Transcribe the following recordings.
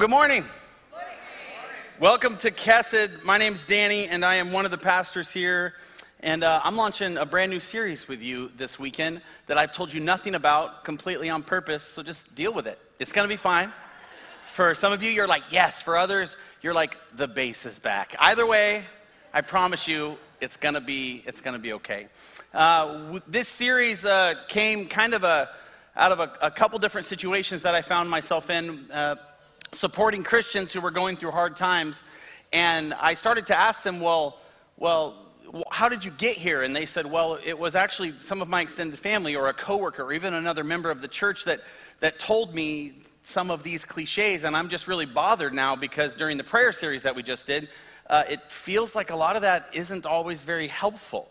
Good morning. Welcome to Kesed. My name's Danny, and I am one of the pastors here. And uh, I'm launching a brand new series with you this weekend that I've told you nothing about completely on purpose, so just deal with it. It's going to be fine. For some of you, you're like, yes. For others, you're like, the bass is back. Either way, I promise you, it's going to be, it's going to be okay. Uh, this series uh, came kind of a, out of a, a, couple different situations that I found myself in. Supporting Christians who were going through hard times. And I started to ask them, well, well, how did you get here? And they said, well, it was actually some of my extended family or a coworker or even another member of the church that, that told me some of these cliches. And I'm just really bothered now because during the prayer series that we just did, uh, it feels like a lot of that isn't always very helpful.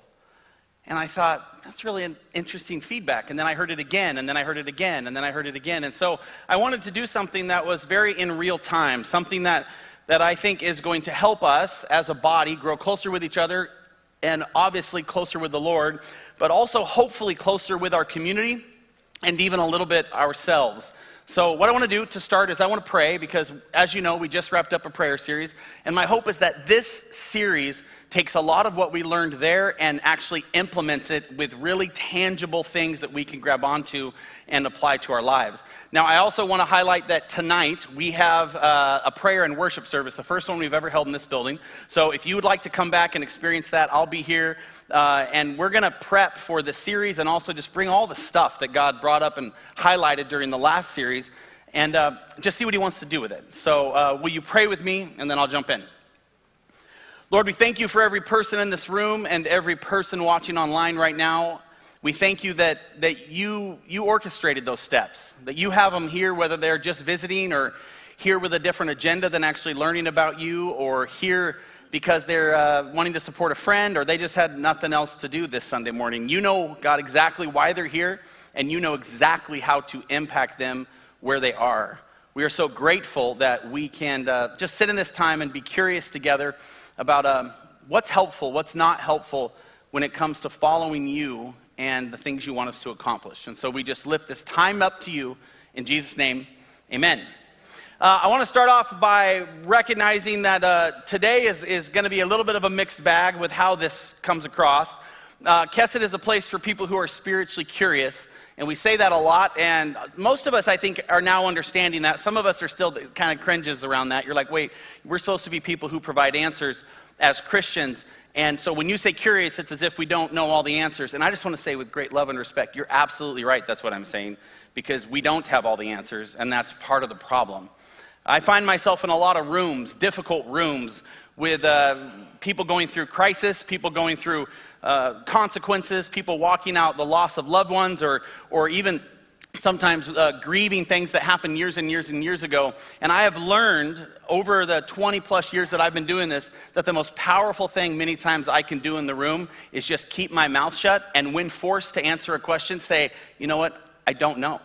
And I thought, that's really an interesting feedback. And then I heard it again, and then I heard it again, and then I heard it again. And so I wanted to do something that was very in real time, something that, that I think is going to help us as a body grow closer with each other and obviously closer with the Lord, but also hopefully closer with our community and even a little bit ourselves. So, what I want to do to start is I want to pray because, as you know, we just wrapped up a prayer series. And my hope is that this series takes a lot of what we learned there and actually implements it with really tangible things that we can grab onto and apply to our lives. Now, I also want to highlight that tonight we have uh, a prayer and worship service, the first one we've ever held in this building. So if you would like to come back and experience that, I'll be here. Uh, and we're going to prep for the series and also just bring all the stuff that God brought up and highlighted during the last series and uh, just see what He wants to do with it. So, uh, will you pray with me and then I'll jump in? Lord, we thank you for every person in this room and every person watching online right now. We thank you that, that you, you orchestrated those steps, that you have them here, whether they're just visiting or here with a different agenda than actually learning about you, or here because they're uh, wanting to support a friend, or they just had nothing else to do this Sunday morning. You know, God, exactly why they're here, and you know exactly how to impact them where they are. We are so grateful that we can uh, just sit in this time and be curious together about um, what's helpful, what's not helpful when it comes to following you and the things you want us to accomplish. And so we just lift this time up to you in Jesus' name. Amen. Uh, I want to start off by recognizing that uh, today is, is going to be a little bit of a mixed bag with how this comes across. Uh, Kesed is a place for people who are spiritually curious. And we say that a lot, and most of us, I think, are now understanding that. Some of us are still kind of cringes around that. You're like, wait, we're supposed to be people who provide answers as Christians. And so when you say curious, it's as if we don't know all the answers. And I just want to say, with great love and respect, you're absolutely right. That's what I'm saying, because we don't have all the answers, and that's part of the problem. I find myself in a lot of rooms, difficult rooms, with uh, people going through crisis, people going through uh, consequences, people walking out the loss of loved ones, or, or even sometimes uh, grieving things that happened years and years and years ago. And I have learned over the 20 plus years that I've been doing this that the most powerful thing many times I can do in the room is just keep my mouth shut and when forced to answer a question, say, you know what, I don't know.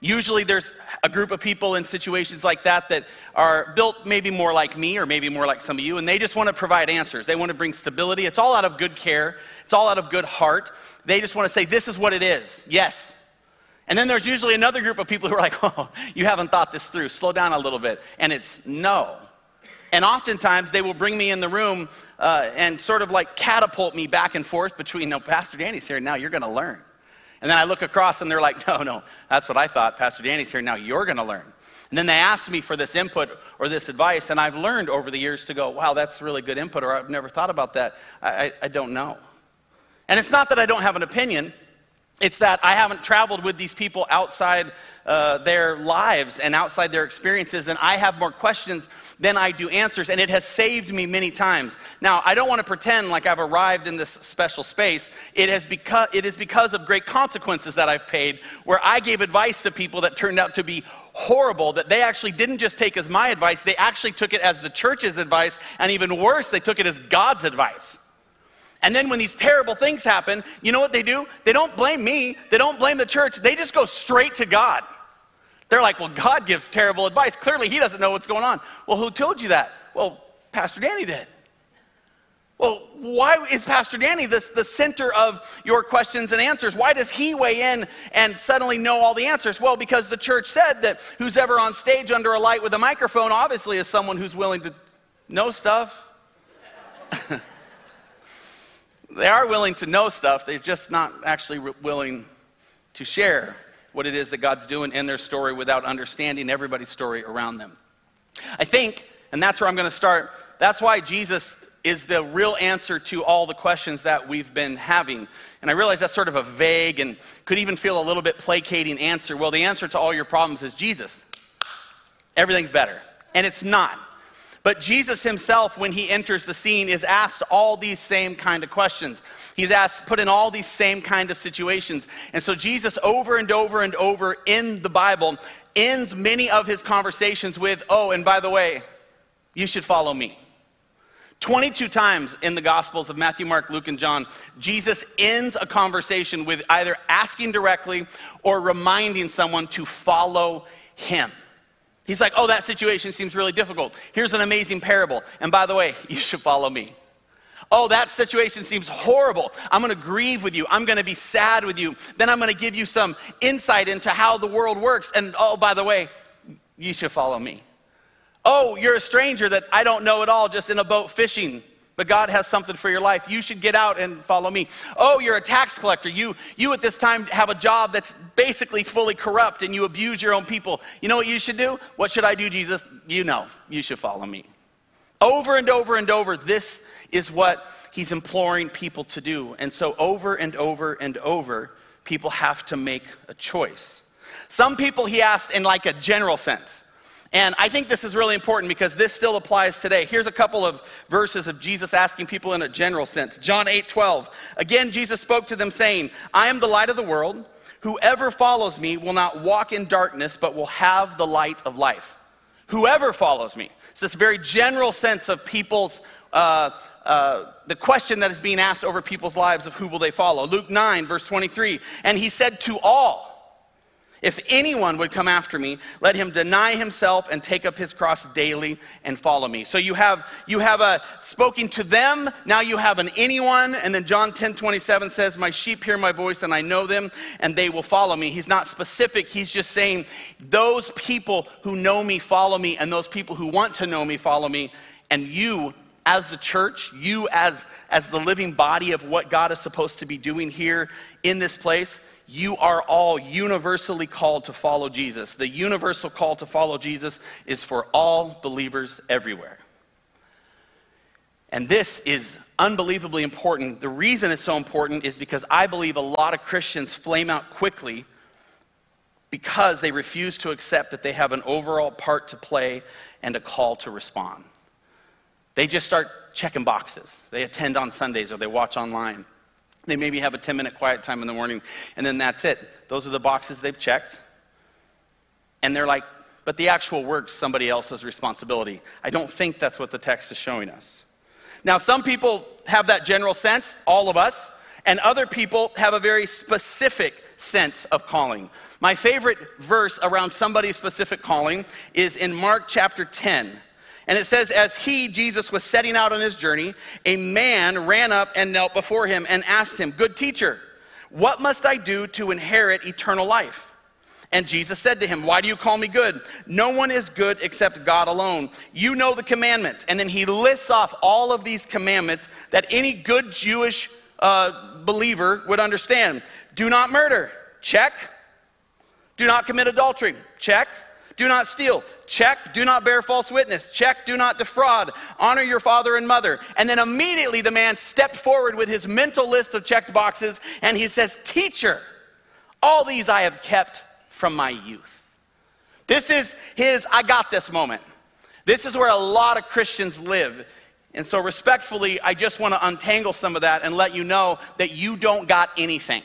Usually, there's a group of people in situations like that that are built maybe more like me or maybe more like some of you, and they just want to provide answers. They want to bring stability. It's all out of good care, it's all out of good heart. They just want to say, This is what it is. Yes. And then there's usually another group of people who are like, Oh, you haven't thought this through. Slow down a little bit. And it's no. And oftentimes, they will bring me in the room uh, and sort of like catapult me back and forth between, no, Pastor Danny's here, now you're going to learn. And then I look across and they're like, no, no, that's what I thought. Pastor Danny's here. Now you're going to learn. And then they ask me for this input or this advice. And I've learned over the years to go, wow, that's really good input, or I've never thought about that. I, I, I don't know. And it's not that I don't have an opinion, it's that I haven't traveled with these people outside uh, their lives and outside their experiences, and I have more questions than I do answers, and it has saved me many times. Now, I don't want to pretend like I've arrived in this special space. It, has because, it is because of great consequences that I've paid, where I gave advice to people that turned out to be horrible, that they actually didn't just take as my advice, they actually took it as the church's advice, and even worse, they took it as God's advice. And then when these terrible things happen, you know what they do? They don't blame me, they don't blame the church, they just go straight to God. They're like, well, God gives terrible advice. Clearly, He doesn't know what's going on. Well, who told you that? Well, Pastor Danny did. Well, why is Pastor Danny this, the center of your questions and answers? Why does he weigh in and suddenly know all the answers? Well, because the church said that who's ever on stage under a light with a microphone obviously is someone who's willing to know stuff. they are willing to know stuff, they're just not actually willing to share what it is that God's doing in their story without understanding everybody's story around them. I think, and that's where I'm going to start, that's why Jesus is the real answer to all the questions that we've been having. And I realize that's sort of a vague and could even feel a little bit placating answer. Well, the answer to all your problems is Jesus. Everything's better. And it's not. But Jesus himself, when he enters the scene, is asked all these same kind of questions. He's asked, put in all these same kind of situations. And so Jesus, over and over and over in the Bible, ends many of his conversations with, oh, and by the way, you should follow me. 22 times in the Gospels of Matthew, Mark, Luke, and John, Jesus ends a conversation with either asking directly or reminding someone to follow him. He's like, oh, that situation seems really difficult. Here's an amazing parable. And by the way, you should follow me. Oh, that situation seems horrible. I'm going to grieve with you. I'm going to be sad with you. Then I'm going to give you some insight into how the world works. And oh, by the way, you should follow me. Oh, you're a stranger that I don't know at all, just in a boat fishing, but God has something for your life. You should get out and follow me. Oh, you're a tax collector. You, you at this time have a job that's basically fully corrupt and you abuse your own people. You know what you should do? What should I do, Jesus? You know, you should follow me. Over and over and over, this is what he's imploring people to do. And so, over and over and over, people have to make a choice. Some people he asked in like a general sense. And I think this is really important because this still applies today. Here's a couple of verses of Jesus asking people in a general sense. John 8 12. Again, Jesus spoke to them, saying, I am the light of the world. Whoever follows me will not walk in darkness, but will have the light of life. Whoever follows me. It's this very general sense of people's, uh, uh, the question that is being asked over people's lives of who will they follow. Luke 9, verse 23. And he said to all, if anyone would come after me, let him deny himself and take up his cross daily and follow me. So you have you have a spoken to them, now you have an anyone, and then John 10 27 says, My sheep hear my voice, and I know them, and they will follow me. He's not specific, he's just saying, Those people who know me follow me, and those people who want to know me follow me, and you as the church, you as, as the living body of what God is supposed to be doing here in this place, you are all universally called to follow Jesus. The universal call to follow Jesus is for all believers everywhere. And this is unbelievably important. The reason it's so important is because I believe a lot of Christians flame out quickly because they refuse to accept that they have an overall part to play and a call to respond. They just start checking boxes. They attend on Sundays or they watch online. They maybe have a 10 minute quiet time in the morning, and then that's it. Those are the boxes they've checked. And they're like, but the actual work's somebody else's responsibility. I don't think that's what the text is showing us. Now, some people have that general sense, all of us, and other people have a very specific sense of calling. My favorite verse around somebody's specific calling is in Mark chapter 10. And it says, as he, Jesus, was setting out on his journey, a man ran up and knelt before him and asked him, Good teacher, what must I do to inherit eternal life? And Jesus said to him, Why do you call me good? No one is good except God alone. You know the commandments. And then he lists off all of these commandments that any good Jewish uh, believer would understand. Do not murder. Check. Do not commit adultery. Check. Do not steal. Check. Do not bear false witness. Check. Do not defraud. Honor your father and mother. And then immediately the man stepped forward with his mental list of checked boxes and he says, Teacher, all these I have kept from my youth. This is his I got this moment. This is where a lot of Christians live. And so, respectfully, I just want to untangle some of that and let you know that you don't got anything.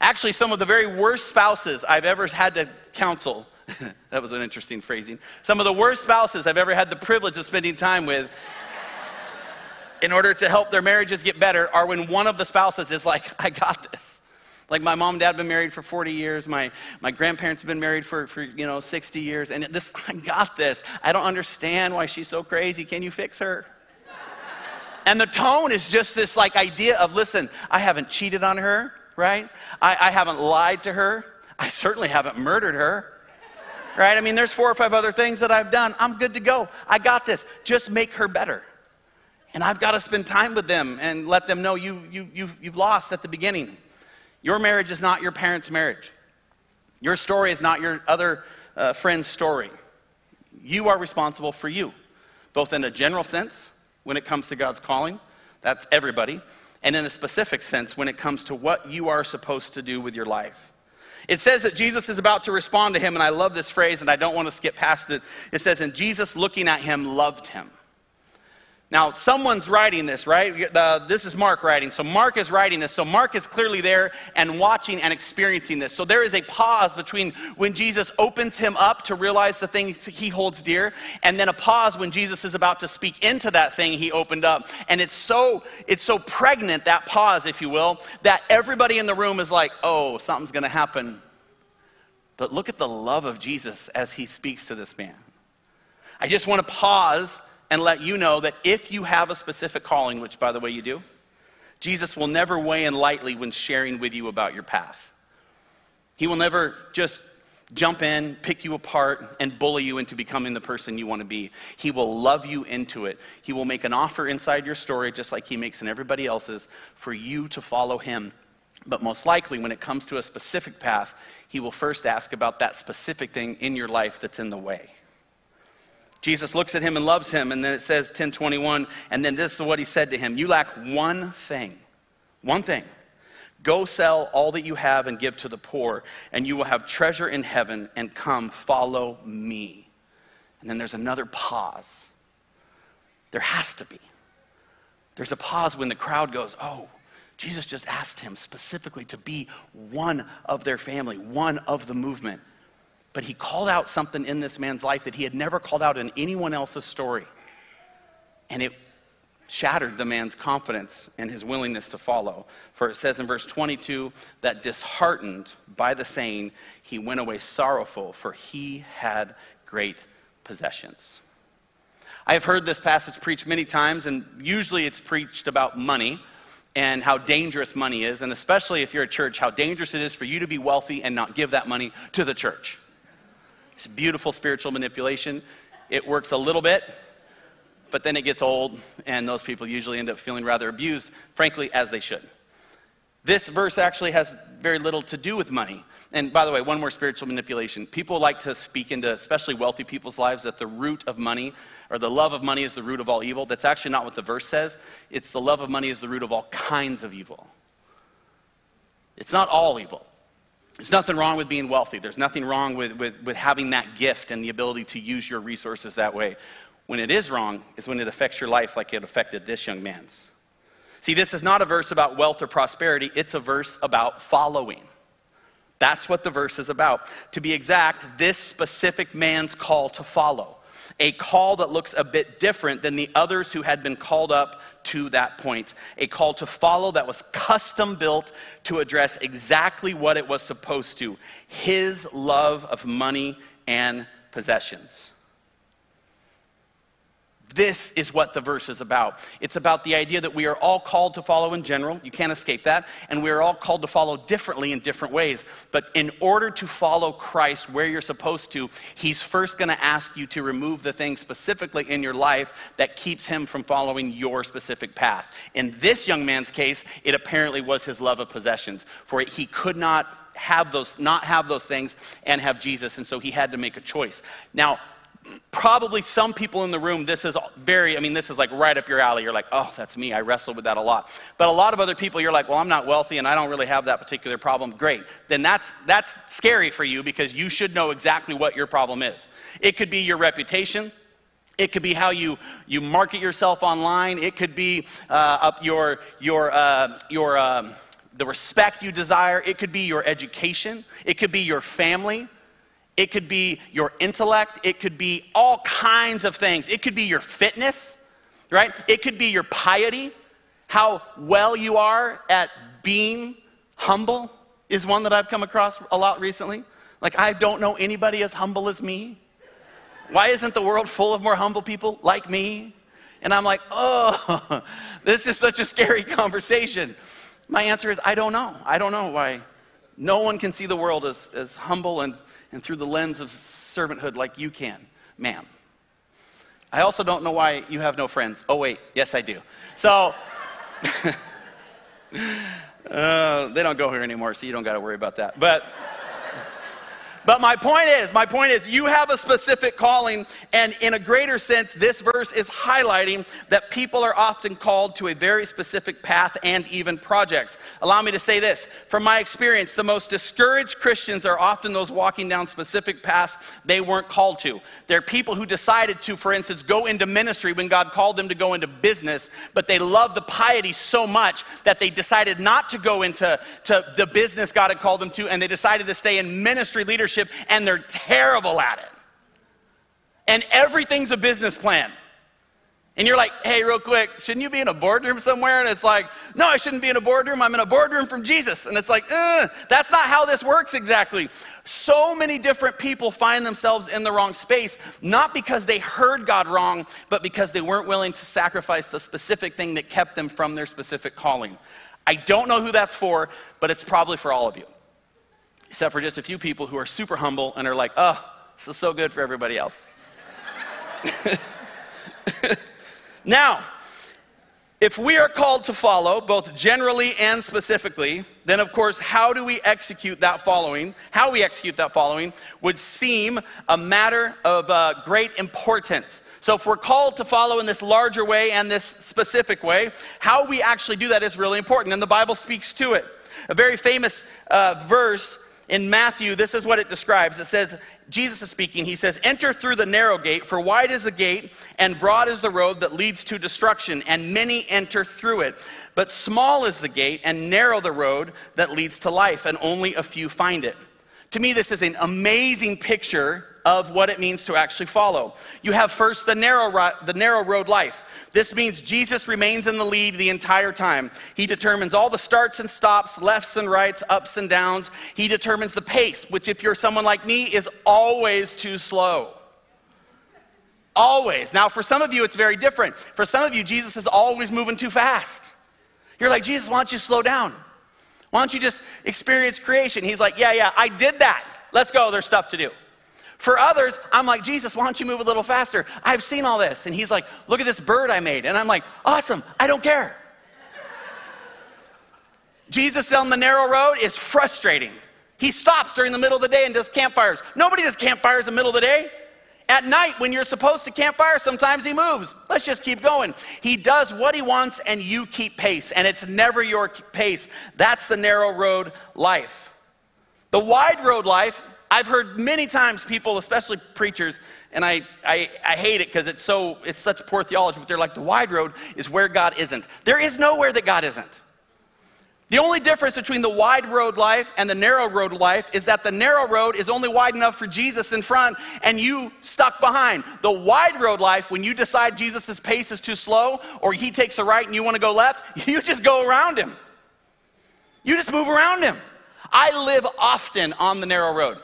Actually, some of the very worst spouses I've ever had to counsel, that was an interesting phrasing. Some of the worst spouses I've ever had the privilege of spending time with in order to help their marriages get better are when one of the spouses is like, I got this. Like my mom and dad have been married for 40 years. My, my grandparents have been married for, for, you know, 60 years. And this, I got this. I don't understand why she's so crazy. Can you fix her? And the tone is just this like idea of listen, I haven't cheated on her, right? I, I haven't lied to her. I certainly haven't murdered her. Right? I mean, there's four or five other things that I've done. I'm good to go. I got this. Just make her better. And I've got to spend time with them and let them know you, you, you've, you've lost at the beginning. Your marriage is not your parents' marriage. Your story is not your other uh, friend's story. You are responsible for you, both in a general sense when it comes to God's calling, that's everybody, and in a specific sense when it comes to what you are supposed to do with your life. It says that Jesus is about to respond to him, and I love this phrase, and I don't want to skip past it. It says, And Jesus, looking at him, loved him. Now, someone's writing this, right? Uh, this is Mark writing. So, Mark is writing this. So, Mark is clearly there and watching and experiencing this. So, there is a pause between when Jesus opens him up to realize the thing he holds dear, and then a pause when Jesus is about to speak into that thing he opened up. And it's so, it's so pregnant, that pause, if you will, that everybody in the room is like, oh, something's going to happen. But look at the love of Jesus as he speaks to this man. I just want to pause and let you know that if you have a specific calling, which by the way you do, Jesus will never weigh in lightly when sharing with you about your path. He will never just jump in, pick you apart, and bully you into becoming the person you want to be. He will love you into it. He will make an offer inside your story, just like he makes in everybody else's, for you to follow him. But most likely, when it comes to a specific path, he will first ask about that specific thing in your life that's in the way. Jesus looks at him and loves him, and then it says 1021, and then this is what he said to him You lack one thing. One thing. Go sell all that you have and give to the poor, and you will have treasure in heaven, and come, follow me. And then there's another pause. There has to be. There's a pause when the crowd goes, Oh, Jesus just asked him specifically to be one of their family, one of the movement but he called out something in this man's life that he had never called out in anyone else's story. And it shattered the man's confidence and his willingness to follow. For it says in verse 22 that disheartened by the saying, he went away sorrowful, for he had great possessions. I have heard this passage preached many times, and usually it's preached about money and how dangerous money is, and especially if you're a church, how dangerous it is for you to be wealthy and not give that money to the church. It's beautiful spiritual manipulation. It works a little bit, but then it gets old, and those people usually end up feeling rather abused, frankly, as they should. This verse actually has very little to do with money. And by the way, one more spiritual manipulation. People like to speak into, especially wealthy people's lives, that the root of money or the love of money is the root of all evil. That's actually not what the verse says. It's the love of money is the root of all kinds of evil. It's not all evil. There's nothing wrong with being wealthy. There's nothing wrong with, with, with having that gift and the ability to use your resources that way. When it is wrong is when it affects your life like it affected this young man's. See, this is not a verse about wealth or prosperity, it's a verse about following. That's what the verse is about. To be exact, this specific man's call to follow. A call that looks a bit different than the others who had been called up to that point. A call to follow that was custom built to address exactly what it was supposed to his love of money and possessions. This is what the verse is about. It's about the idea that we are all called to follow in general. You can't escape that. And we are all called to follow differently in different ways. But in order to follow Christ where you're supposed to, He's first going to ask you to remove the things specifically in your life that keeps Him from following your specific path. In this young man's case, it apparently was his love of possessions. For he could not have those, not have those things and have Jesus. And so he had to make a choice. Now, probably some people in the room, this is very, I mean, this is like right up your alley. You're like, oh, that's me. I wrestle with that a lot. But a lot of other people, you're like, well, I'm not wealthy and I don't really have that particular problem. Great. Then that's, that's scary for you because you should know exactly what your problem is. It could be your reputation. It could be how you, you market yourself online. It could be uh, your, your, uh, your, uh, the respect you desire. It could be your education. It could be your family. It could be your intellect. It could be all kinds of things. It could be your fitness, right? It could be your piety. How well you are at being humble is one that I've come across a lot recently. Like, I don't know anybody as humble as me. Why isn't the world full of more humble people like me? And I'm like, oh, this is such a scary conversation. My answer is, I don't know. I don't know why no one can see the world as, as humble and, and through the lens of servanthood like you can, ma'am. I also don't know why you have no friends. Oh, wait, yes, I do. So, uh, they don't go here anymore, so you don't got to worry about that. But. But my point is, my point is, you have a specific calling, and in a greater sense, this verse is highlighting that people are often called to a very specific path and even projects. Allow me to say this from my experience, the most discouraged Christians are often those walking down specific paths they weren't called to. They're people who decided to, for instance, go into ministry when God called them to go into business, but they love the piety so much that they decided not to go into to the business God had called them to, and they decided to stay in ministry leadership leadership and they're terrible at it. And everything's a business plan. And you're like, hey, real quick, shouldn't you be in a boardroom somewhere? And it's like, no, I shouldn't be in a boardroom. I'm in a boardroom from Jesus. And it's like, uh, that's not how this works exactly. So many different people find themselves in the wrong space, not because they heard God wrong, but because they weren't willing to sacrifice the specific thing that kept them from their specific calling. I don't know who that's for, but it's probably for all of you except for just a few people who are super humble and are like, oh, this is so good for everybody else. now, if we are called to follow, both generally and specifically, then of course, how do we execute that following? How we execute that following would seem a matter of uh, great importance. So, if we're called to follow in this larger way and this specific way, how we actually do that is really important, and the Bible speaks to it. A very famous uh, verse in Matthew, this is what it describes. It says, Jesus is speaking. He says, Enter through the narrow gate, for wide is the gate, and broad is the road that leads to destruction, and many enter through it. But small is the gate, and narrow the road that leads to life, and only a few find it. To me, this is an amazing picture of what it means to actually follow. You have first the narrow, the narrow road life. This means Jesus remains in the lead the entire time. He determines all the starts and stops, lefts and rights, ups and downs. He determines the pace, which, if you're someone like me, is always too slow. Always. Now, for some of you, it's very different. For some of you, Jesus is always moving too fast. You're like, Jesus, why don't you slow down? Why don't you just experience creation? He's like, Yeah, yeah, I did that. Let's go. There's stuff to do. For others, I'm like, Jesus, why don't you move a little faster? I've seen all this. And he's like, look at this bird I made. And I'm like, awesome, I don't care. Jesus on the narrow road is frustrating. He stops during the middle of the day and does campfires. Nobody does campfires in the middle of the day. At night, when you're supposed to campfire, sometimes he moves. Let's just keep going. He does what he wants, and you keep pace, and it's never your pace. That's the narrow road life. The wide road life I've heard many times people, especially preachers, and I, I, I hate it because it's so it's such poor theology, but they're like the wide road is where God isn't. There is nowhere that God isn't. The only difference between the wide road life and the narrow road life is that the narrow road is only wide enough for Jesus in front and you stuck behind. The wide road life, when you decide Jesus' pace is too slow or he takes a right and you want to go left, you just go around him. You just move around him. I live often on the narrow road.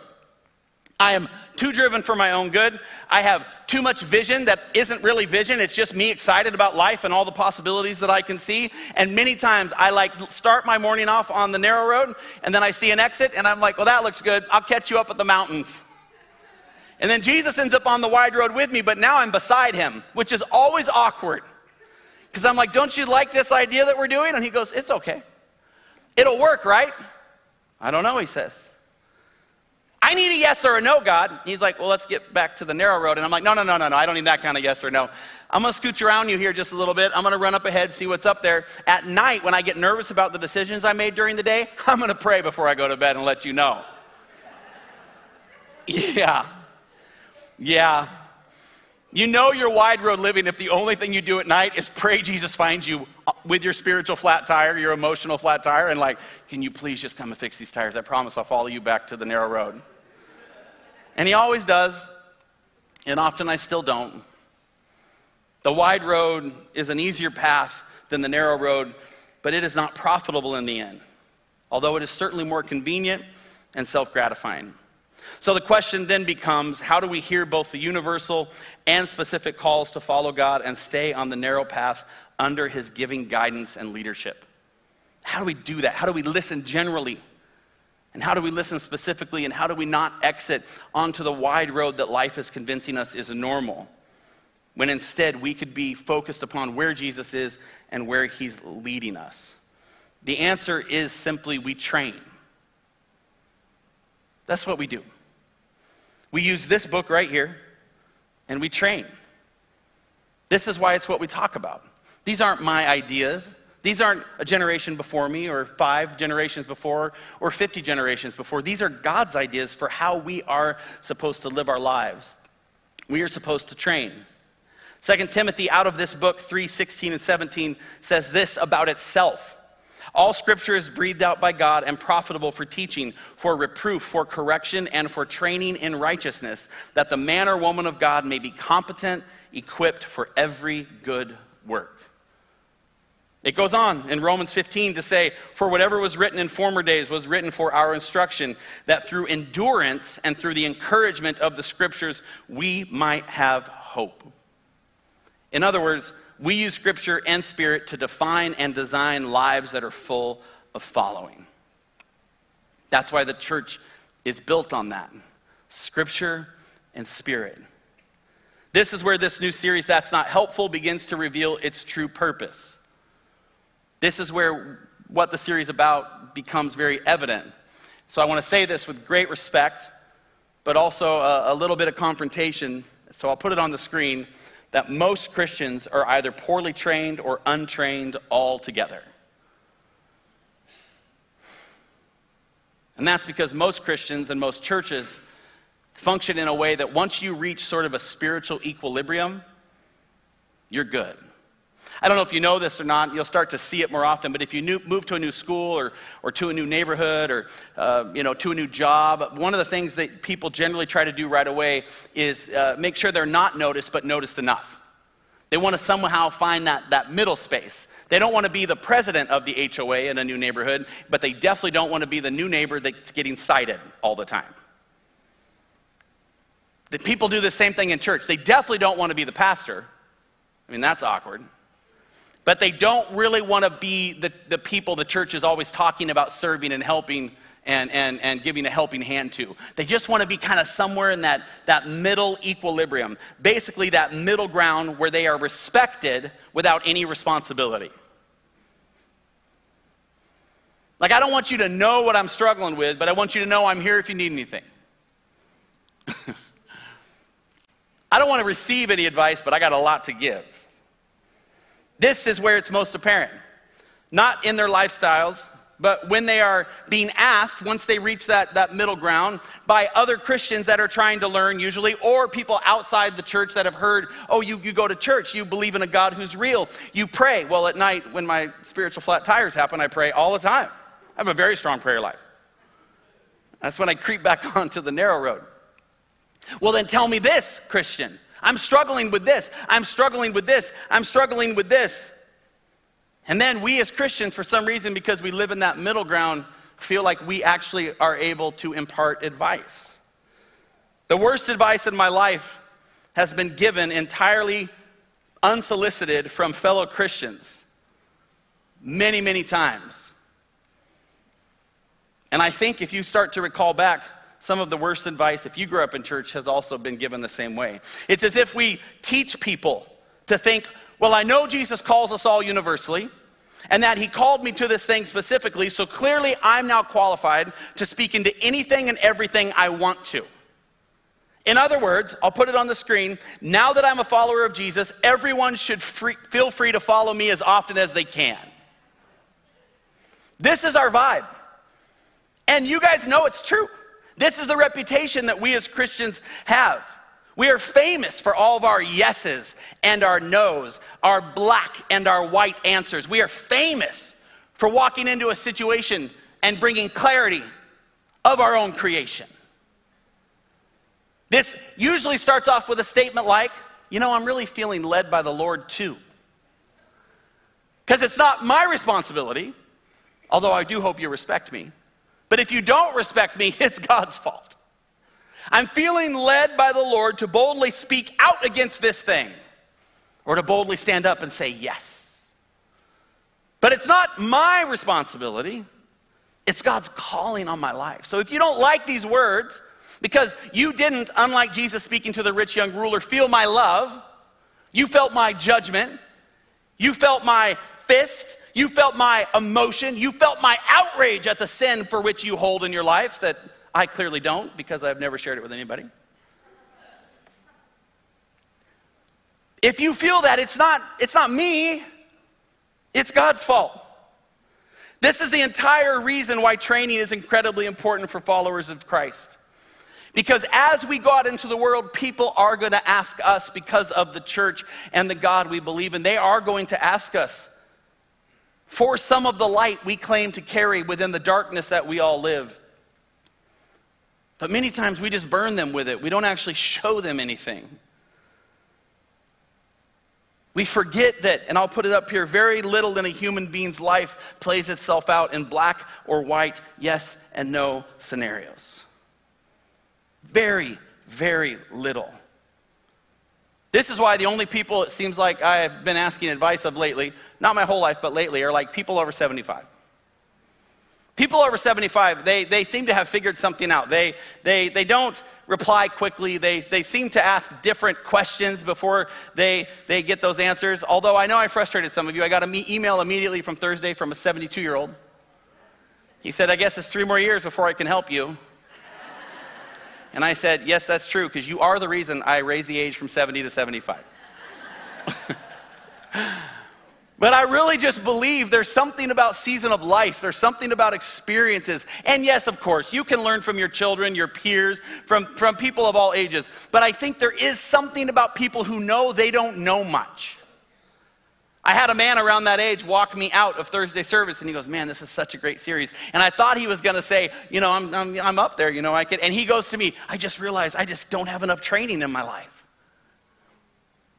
I am too driven for my own good. I have too much vision that isn't really vision. It's just me excited about life and all the possibilities that I can see. And many times I like start my morning off on the narrow road and then I see an exit and I'm like, well, that looks good. I'll catch you up at the mountains. And then Jesus ends up on the wide road with me, but now I'm beside him, which is always awkward. Because I'm like, don't you like this idea that we're doing? And he goes, it's okay. It'll work, right? I don't know, he says. I need a yes or a no, God. He's like, well, let's get back to the narrow road. And I'm like, no, no, no, no, no. I don't need that kind of yes or no. I'm going to scooch around you here just a little bit. I'm going to run up ahead, see what's up there. At night, when I get nervous about the decisions I made during the day, I'm going to pray before I go to bed and let you know. Yeah. Yeah. You know you're wide road living if the only thing you do at night is pray Jesus finds you uh, with your spiritual flat tire, your emotional flat tire, and like, can you please just come and fix these tires? I promise I'll follow you back to the narrow road. And he always does, and often I still don't. The wide road is an easier path than the narrow road, but it is not profitable in the end, although it is certainly more convenient and self gratifying. So the question then becomes how do we hear both the universal and specific calls to follow God and stay on the narrow path under his giving guidance and leadership? How do we do that? How do we listen generally? And how do we listen specifically? And how do we not exit onto the wide road that life is convincing us is normal? When instead we could be focused upon where Jesus is and where he's leading us. The answer is simply we train. That's what we do. We use this book right here and we train. This is why it's what we talk about. These aren't my ideas. These aren't a generation before me, or five generations before, or 50 generations before. These are God's ideas for how we are supposed to live our lives. We are supposed to train. 2 Timothy, out of this book, 3 16 and 17, says this about itself. All scripture is breathed out by God and profitable for teaching, for reproof, for correction, and for training in righteousness, that the man or woman of God may be competent, equipped for every good work. It goes on in Romans 15 to say, For whatever was written in former days was written for our instruction, that through endurance and through the encouragement of the scriptures, we might have hope. In other words, we use scripture and spirit to define and design lives that are full of following. That's why the church is built on that scripture and spirit. This is where this new series, That's Not Helpful, begins to reveal its true purpose. This is where what the series about becomes very evident. So I want to say this with great respect, but also a, a little bit of confrontation. So I'll put it on the screen that most Christians are either poorly trained or untrained altogether. And that's because most Christians and most churches function in a way that once you reach sort of a spiritual equilibrium, you're good. I don't know if you know this or not, you'll start to see it more often, but if you move to a new school or, or to a new neighborhood or uh, you know, to a new job, one of the things that people generally try to do right away is uh, make sure they're not noticed, but noticed enough. They want to somehow find that, that middle space. They don't want to be the president of the HOA in a new neighborhood, but they definitely don't want to be the new neighbor that's getting cited all the time. The people do the same thing in church. They definitely don't want to be the pastor. I mean, that's awkward but they don't really want to be the, the people the church is always talking about serving and helping and, and, and giving a helping hand to. They just want to be kind of somewhere in that, that middle equilibrium, basically, that middle ground where they are respected without any responsibility. Like, I don't want you to know what I'm struggling with, but I want you to know I'm here if you need anything. I don't want to receive any advice, but I got a lot to give. This is where it's most apparent. Not in their lifestyles, but when they are being asked, once they reach that, that middle ground, by other Christians that are trying to learn, usually, or people outside the church that have heard, oh, you, you go to church, you believe in a God who's real, you pray. Well, at night, when my spiritual flat tires happen, I pray all the time. I have a very strong prayer life. That's when I creep back onto the narrow road. Well, then tell me this, Christian. I'm struggling with this. I'm struggling with this. I'm struggling with this. And then we as Christians, for some reason, because we live in that middle ground, feel like we actually are able to impart advice. The worst advice in my life has been given entirely unsolicited from fellow Christians many, many times. And I think if you start to recall back, some of the worst advice, if you grew up in church, has also been given the same way. It's as if we teach people to think, well, I know Jesus calls us all universally, and that he called me to this thing specifically, so clearly I'm now qualified to speak into anything and everything I want to. In other words, I'll put it on the screen. Now that I'm a follower of Jesus, everyone should free, feel free to follow me as often as they can. This is our vibe. And you guys know it's true. This is the reputation that we as Christians have. We are famous for all of our yeses and our nos, our black and our white answers. We are famous for walking into a situation and bringing clarity of our own creation. This usually starts off with a statement like, you know, I'm really feeling led by the Lord too. Because it's not my responsibility, although I do hope you respect me. But if you don't respect me, it's God's fault. I'm feeling led by the Lord to boldly speak out against this thing or to boldly stand up and say yes. But it's not my responsibility, it's God's calling on my life. So if you don't like these words, because you didn't, unlike Jesus speaking to the rich young ruler, feel my love, you felt my judgment, you felt my fist, you felt my emotion, you felt my outrage at the sin for which you hold in your life that I clearly don't because I've never shared it with anybody. If you feel that, it's not, it's not me, it's God's fault. This is the entire reason why training is incredibly important for followers of Christ. Because as we go out into the world, people are going to ask us because of the church and the God we believe in. They are going to ask us for some of the light we claim to carry within the darkness that we all live. But many times we just burn them with it, we don't actually show them anything. We forget that, and I'll put it up here very little in a human being's life plays itself out in black or white, yes and no scenarios. Very, very little. This is why the only people it seems like I have been asking advice of lately, not my whole life, but lately, are like people over 75. People over 75, they, they seem to have figured something out. They, they, they don't reply quickly. They, they seem to ask different questions before they, they get those answers. Although I know I frustrated some of you. I got an me- email immediately from Thursday from a 72 year old. He said, I guess it's three more years before I can help you. And I said, Yes, that's true, because you are the reason I raised the age from 70 to 75. But I really just believe there's something about season of life. There's something about experiences. And yes, of course, you can learn from your children, your peers, from, from people of all ages. But I think there is something about people who know they don't know much. I had a man around that age walk me out of Thursday service, and he goes, "Man, this is such a great series." And I thought he was going to say, "You know, I'm, I'm, I'm up there. You know, I could." And he goes to me, "I just realized I just don't have enough training in my life."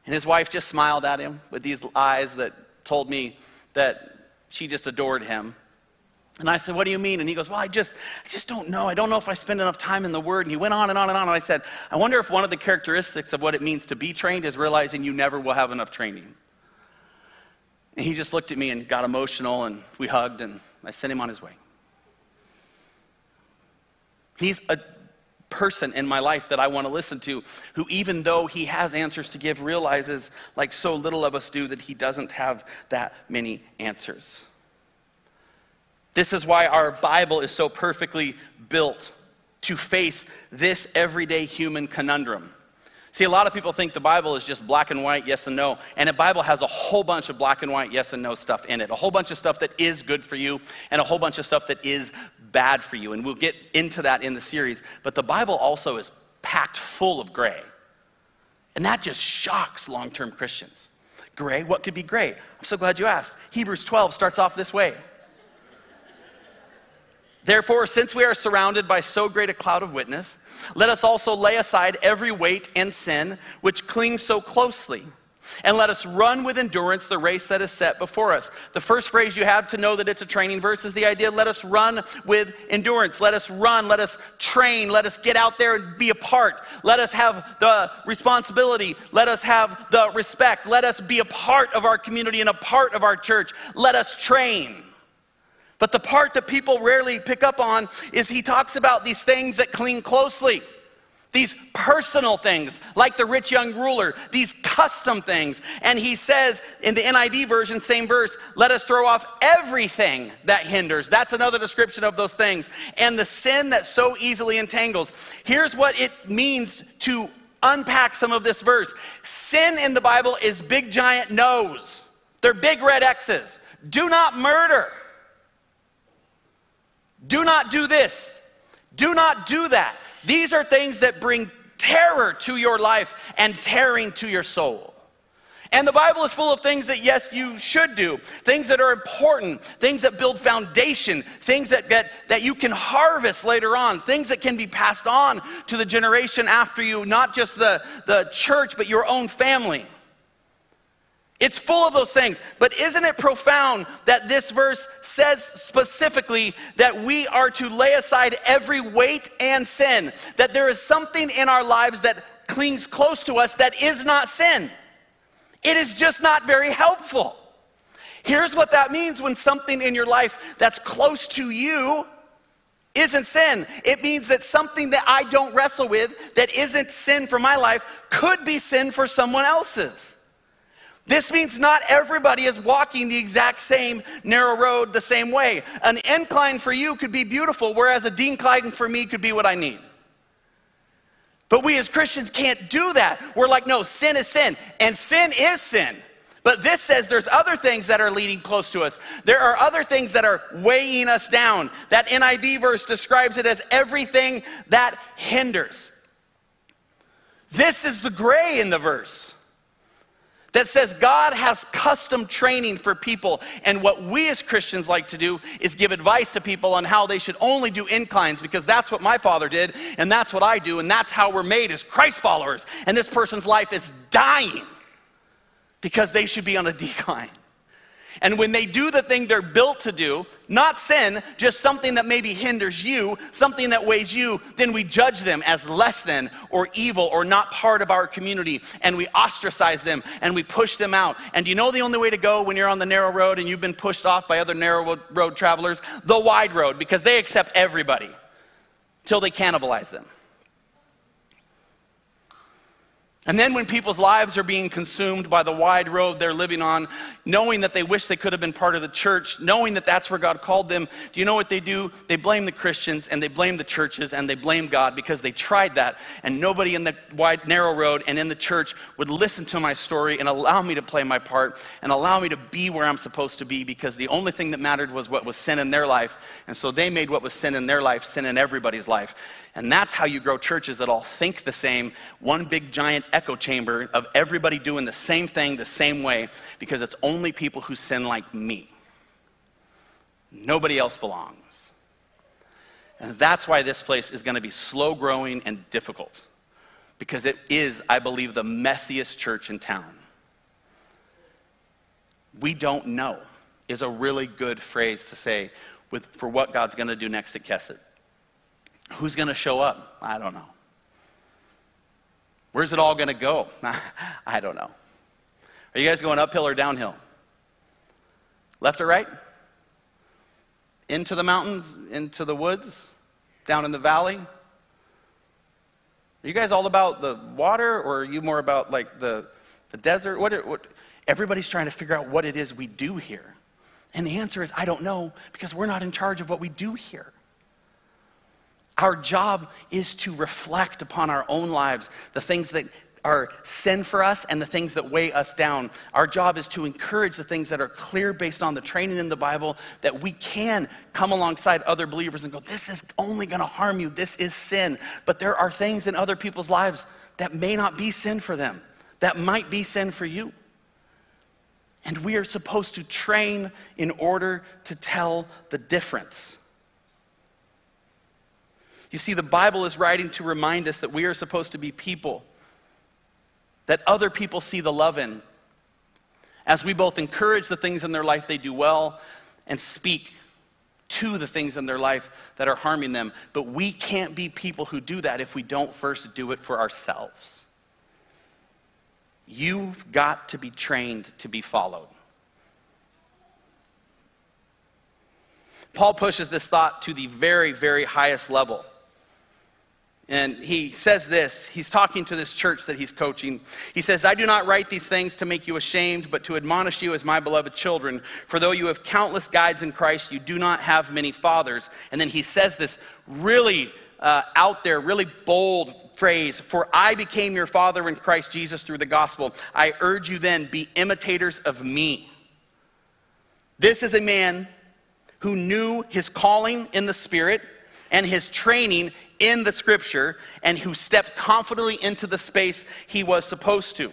And his wife just smiled at him with these eyes that told me that she just adored him. And I said, What do you mean? And he goes, Well, I just, I just don't know. I don't know if I spend enough time in the Word. And he went on and on and on. And I said, I wonder if one of the characteristics of what it means to be trained is realizing you never will have enough training. And he just looked at me and got emotional, and we hugged, and I sent him on his way. He's a person in my life that I want to listen to who, even though he has answers to give, realizes, like so little of us do, that he doesn't have that many answers. This is why our Bible is so perfectly built to face this everyday human conundrum. See, a lot of people think the Bible is just black and white, yes and no. And the Bible has a whole bunch of black and white, yes and no stuff in it. A whole bunch of stuff that is good for you, and a whole bunch of stuff that is bad for you. And we'll get into that in the series. But the Bible also is packed full of gray. And that just shocks long term Christians. Gray? What could be gray? I'm so glad you asked. Hebrews 12 starts off this way. Therefore, since we are surrounded by so great a cloud of witness, let us also lay aside every weight and sin which clings so closely. And let us run with endurance the race that is set before us. The first phrase you have to know that it's a training verse is the idea let us run with endurance. Let us run, let us train, let us get out there and be a part. Let us have the responsibility, let us have the respect, let us be a part of our community and a part of our church. Let us train. But the part that people rarely pick up on is he talks about these things that cling closely. These personal things, like the rich young ruler, these custom things. And he says in the NIV version, same verse, let us throw off everything that hinders. That's another description of those things. And the sin that so easily entangles. Here's what it means to unpack some of this verse sin in the Bible is big giant no's, they're big red X's. Do not murder. Do not do this. Do not do that. These are things that bring terror to your life and tearing to your soul. And the Bible is full of things that, yes, you should do, things that are important, things that build foundation, things that, that, that you can harvest later on, things that can be passed on to the generation after you, not just the, the church, but your own family. It's full of those things. But isn't it profound that this verse says specifically that we are to lay aside every weight and sin? That there is something in our lives that clings close to us that is not sin. It is just not very helpful. Here's what that means when something in your life that's close to you isn't sin. It means that something that I don't wrestle with that isn't sin for my life could be sin for someone else's. This means not everybody is walking the exact same narrow road the same way. An incline for you could be beautiful, whereas a decline for me could be what I need. But we as Christians can't do that. We're like, no, sin is sin, and sin is sin. But this says there's other things that are leading close to us. There are other things that are weighing us down. That NIV verse describes it as everything that hinders. This is the gray in the verse that says God has custom training for people. And what we as Christians like to do is give advice to people on how they should only do inclines because that's what my father did and that's what I do and that's how we're made as Christ followers. And this person's life is dying because they should be on a decline. And when they do the thing they're built to do, not sin, just something that maybe hinders you, something that weighs you, then we judge them as less than or evil or not part of our community. And we ostracize them and we push them out. And you know the only way to go when you're on the narrow road and you've been pushed off by other narrow road travelers? The wide road, because they accept everybody till they cannibalize them. And then, when people's lives are being consumed by the wide road they're living on, knowing that they wish they could have been part of the church, knowing that that's where God called them, do you know what they do? They blame the Christians and they blame the churches and they blame God because they tried that. And nobody in the wide, narrow road and in the church would listen to my story and allow me to play my part and allow me to be where I'm supposed to be because the only thing that mattered was what was sin in their life. And so they made what was sin in their life sin in everybody's life. And that's how you grow churches that all think the same, one big giant echo chamber of everybody doing the same thing the same way, because it's only people who sin like me. Nobody else belongs. And that's why this place is going to be slow growing and difficult, because it is, I believe, the messiest church in town. We don't know is a really good phrase to say with, for what God's going to do next at Kesed. Who's going to show up? I don't know. Where's it all going to go? I don't know. Are you guys going uphill or downhill? Left or right? Into the mountains, into the woods, down in the valley? Are you guys all about the water or are you more about like the, the desert? What, what, everybody's trying to figure out what it is we do here. And the answer is, I don't know because we're not in charge of what we do here. Our job is to reflect upon our own lives, the things that are sin for us and the things that weigh us down. Our job is to encourage the things that are clear based on the training in the Bible that we can come alongside other believers and go, This is only going to harm you. This is sin. But there are things in other people's lives that may not be sin for them, that might be sin for you. And we are supposed to train in order to tell the difference. You see, the Bible is writing to remind us that we are supposed to be people that other people see the love in. As we both encourage the things in their life they do well and speak to the things in their life that are harming them. But we can't be people who do that if we don't first do it for ourselves. You've got to be trained to be followed. Paul pushes this thought to the very, very highest level. And he says this he's talking to this church that he's coaching. He says, I do not write these things to make you ashamed, but to admonish you as my beloved children. For though you have countless guides in Christ, you do not have many fathers. And then he says this really uh, out there, really bold phrase For I became your father in Christ Jesus through the gospel. I urge you then, be imitators of me. This is a man who knew his calling in the Spirit and his training in the scripture and who stepped confidently into the space he was supposed to.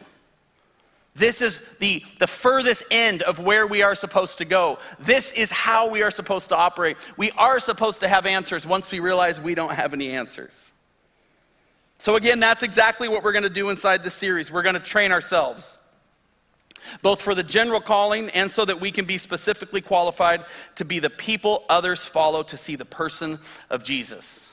This is the, the furthest end of where we are supposed to go. This is how we are supposed to operate. We are supposed to have answers once we realize we don't have any answers. So, again, that's exactly what we're going to do inside this series. We're going to train ourselves. both for the general calling and so that we can be specifically qualified to be the people others follow to see the person of Jesus.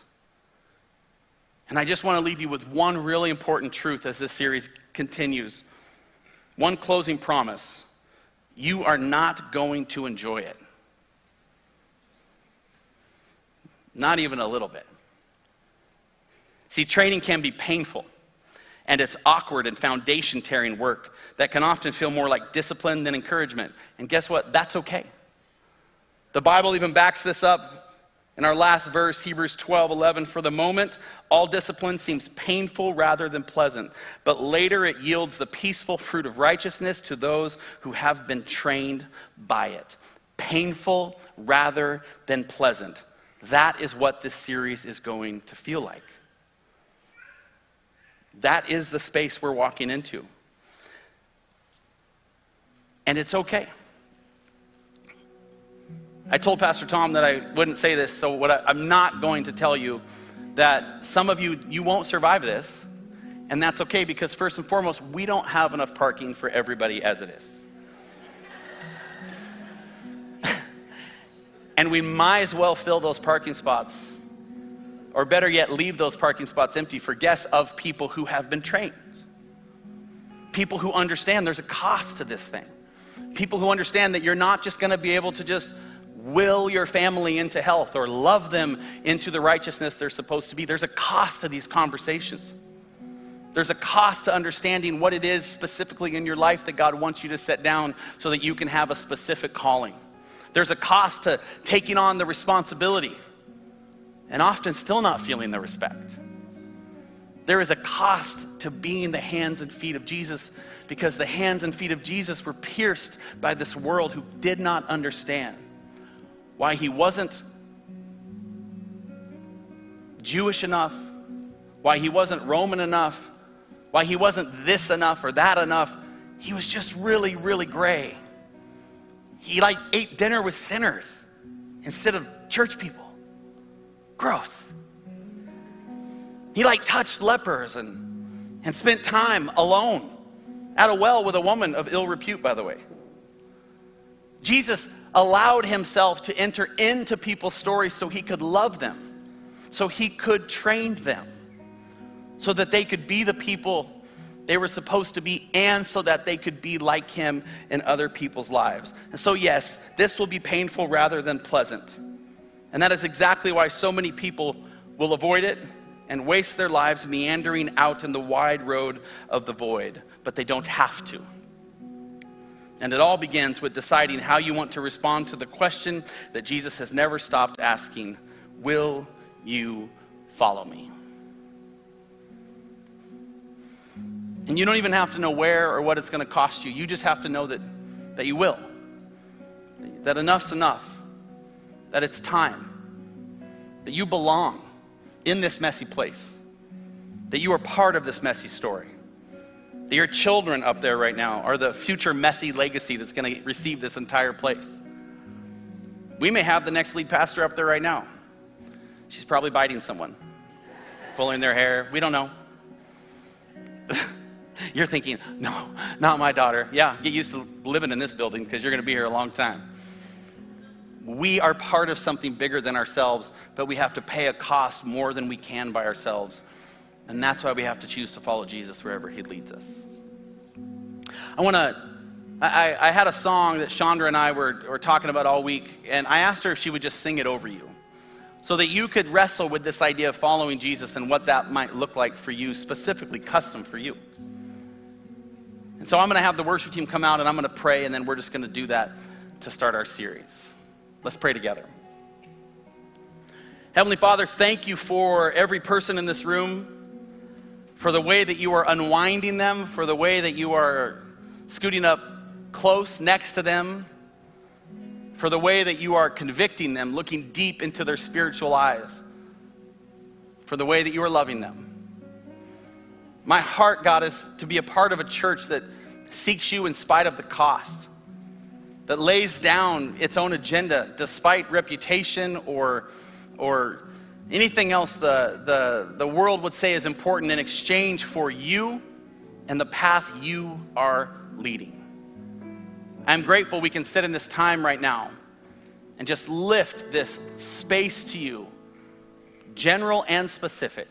And I just want to leave you with one really important truth as this series continues. One closing promise you are not going to enjoy it. Not even a little bit. See, training can be painful, and it's awkward and foundation tearing work that can often feel more like discipline than encouragement. And guess what? That's okay. The Bible even backs this up in our last verse, Hebrews 12 11. For the moment, all discipline seems painful rather than pleasant, but later it yields the peaceful fruit of righteousness to those who have been trained by it. Painful rather than pleasant. That is what this series is going to feel like. That is the space we're walking into. And it's okay. I told Pastor Tom that I wouldn't say this, so what I, I'm not going to tell you that some of you you won't survive this, and that's okay because first and foremost, we don't have enough parking for everybody as it is. and we might as well fill those parking spots, or better yet, leave those parking spots empty for guests of people who have been trained. People who understand there's a cost to this thing. People who understand that you're not just going to be able to just will your family into health or love them into the righteousness they're supposed to be. There's a cost to these conversations. There's a cost to understanding what it is specifically in your life that God wants you to set down so that you can have a specific calling. There's a cost to taking on the responsibility and often still not feeling the respect. There is a cost to being the hands and feet of Jesus because the hands and feet of Jesus were pierced by this world who did not understand why he wasn't Jewish enough, why he wasn't Roman enough, why he wasn't this enough or that enough. He was just really, really gray. He like ate dinner with sinners instead of church people. Gross. He like touched lepers and, and spent time alone at a well with a woman of ill repute, by the way. Jesus allowed himself to enter into people's stories so he could love them, so he could train them, so that they could be the people they were supposed to be, and so that they could be like him in other people's lives. And so, yes, this will be painful rather than pleasant. And that is exactly why so many people will avoid it and waste their lives meandering out in the wide road of the void, but they don't have to. And it all begins with deciding how you want to respond to the question that Jesus has never stopped asking Will you follow me? And you don't even have to know where or what it's going to cost you. You just have to know that, that you will. That enough's enough. That it's time. That you belong in this messy place. That you are part of this messy story. That your children up there right now are the future messy legacy that's going to receive this entire place. We may have the next lead pastor up there right now. She's probably biting someone, pulling their hair. We don't know. you're thinking, no, not my daughter. Yeah, get used to living in this building because you're going to be here a long time. We are part of something bigger than ourselves, but we have to pay a cost more than we can by ourselves. And that's why we have to choose to follow Jesus wherever he leads us. I want to, I, I, had a song that Chandra and I were, were talking about all week, and I asked her if she would just sing it over you so that you could wrestle with this idea of following Jesus and what that might look like for you, specifically custom for you. And so I'm going to have the worship team come out and I'm going to pray, and then we're just going to do that to start our series. Let's pray together. Heavenly Father, thank you for every person in this room for the way that you are unwinding them, for the way that you are scooting up close next to them, for the way that you are convicting them, looking deep into their spiritual eyes, for the way that you are loving them. My heart, God, is to be a part of a church that seeks you in spite of the cost, that lays down its own agenda despite reputation or, or anything else the, the, the world would say is important in exchange for you and the path you are leading. I'm grateful we can sit in this time right now and just lift this space to you, general and specific,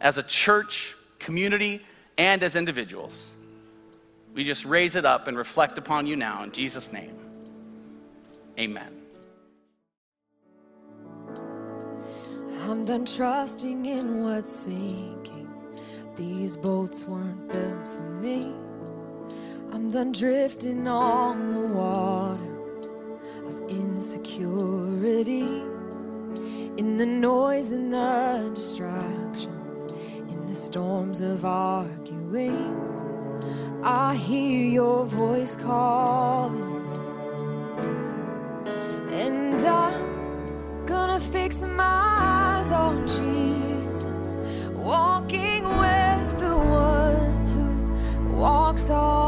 as a church, community, and as individuals. We just raise it up and reflect upon you now in Jesus' name. Amen. I'm done trusting in what's sinking. These boats weren't built for me. I'm done drifting on the water of insecurity. In the noise and the distractions, in the storms of arguing, I hear your voice calling. And I'm gonna fix my on Jesus, walking with the one who walks on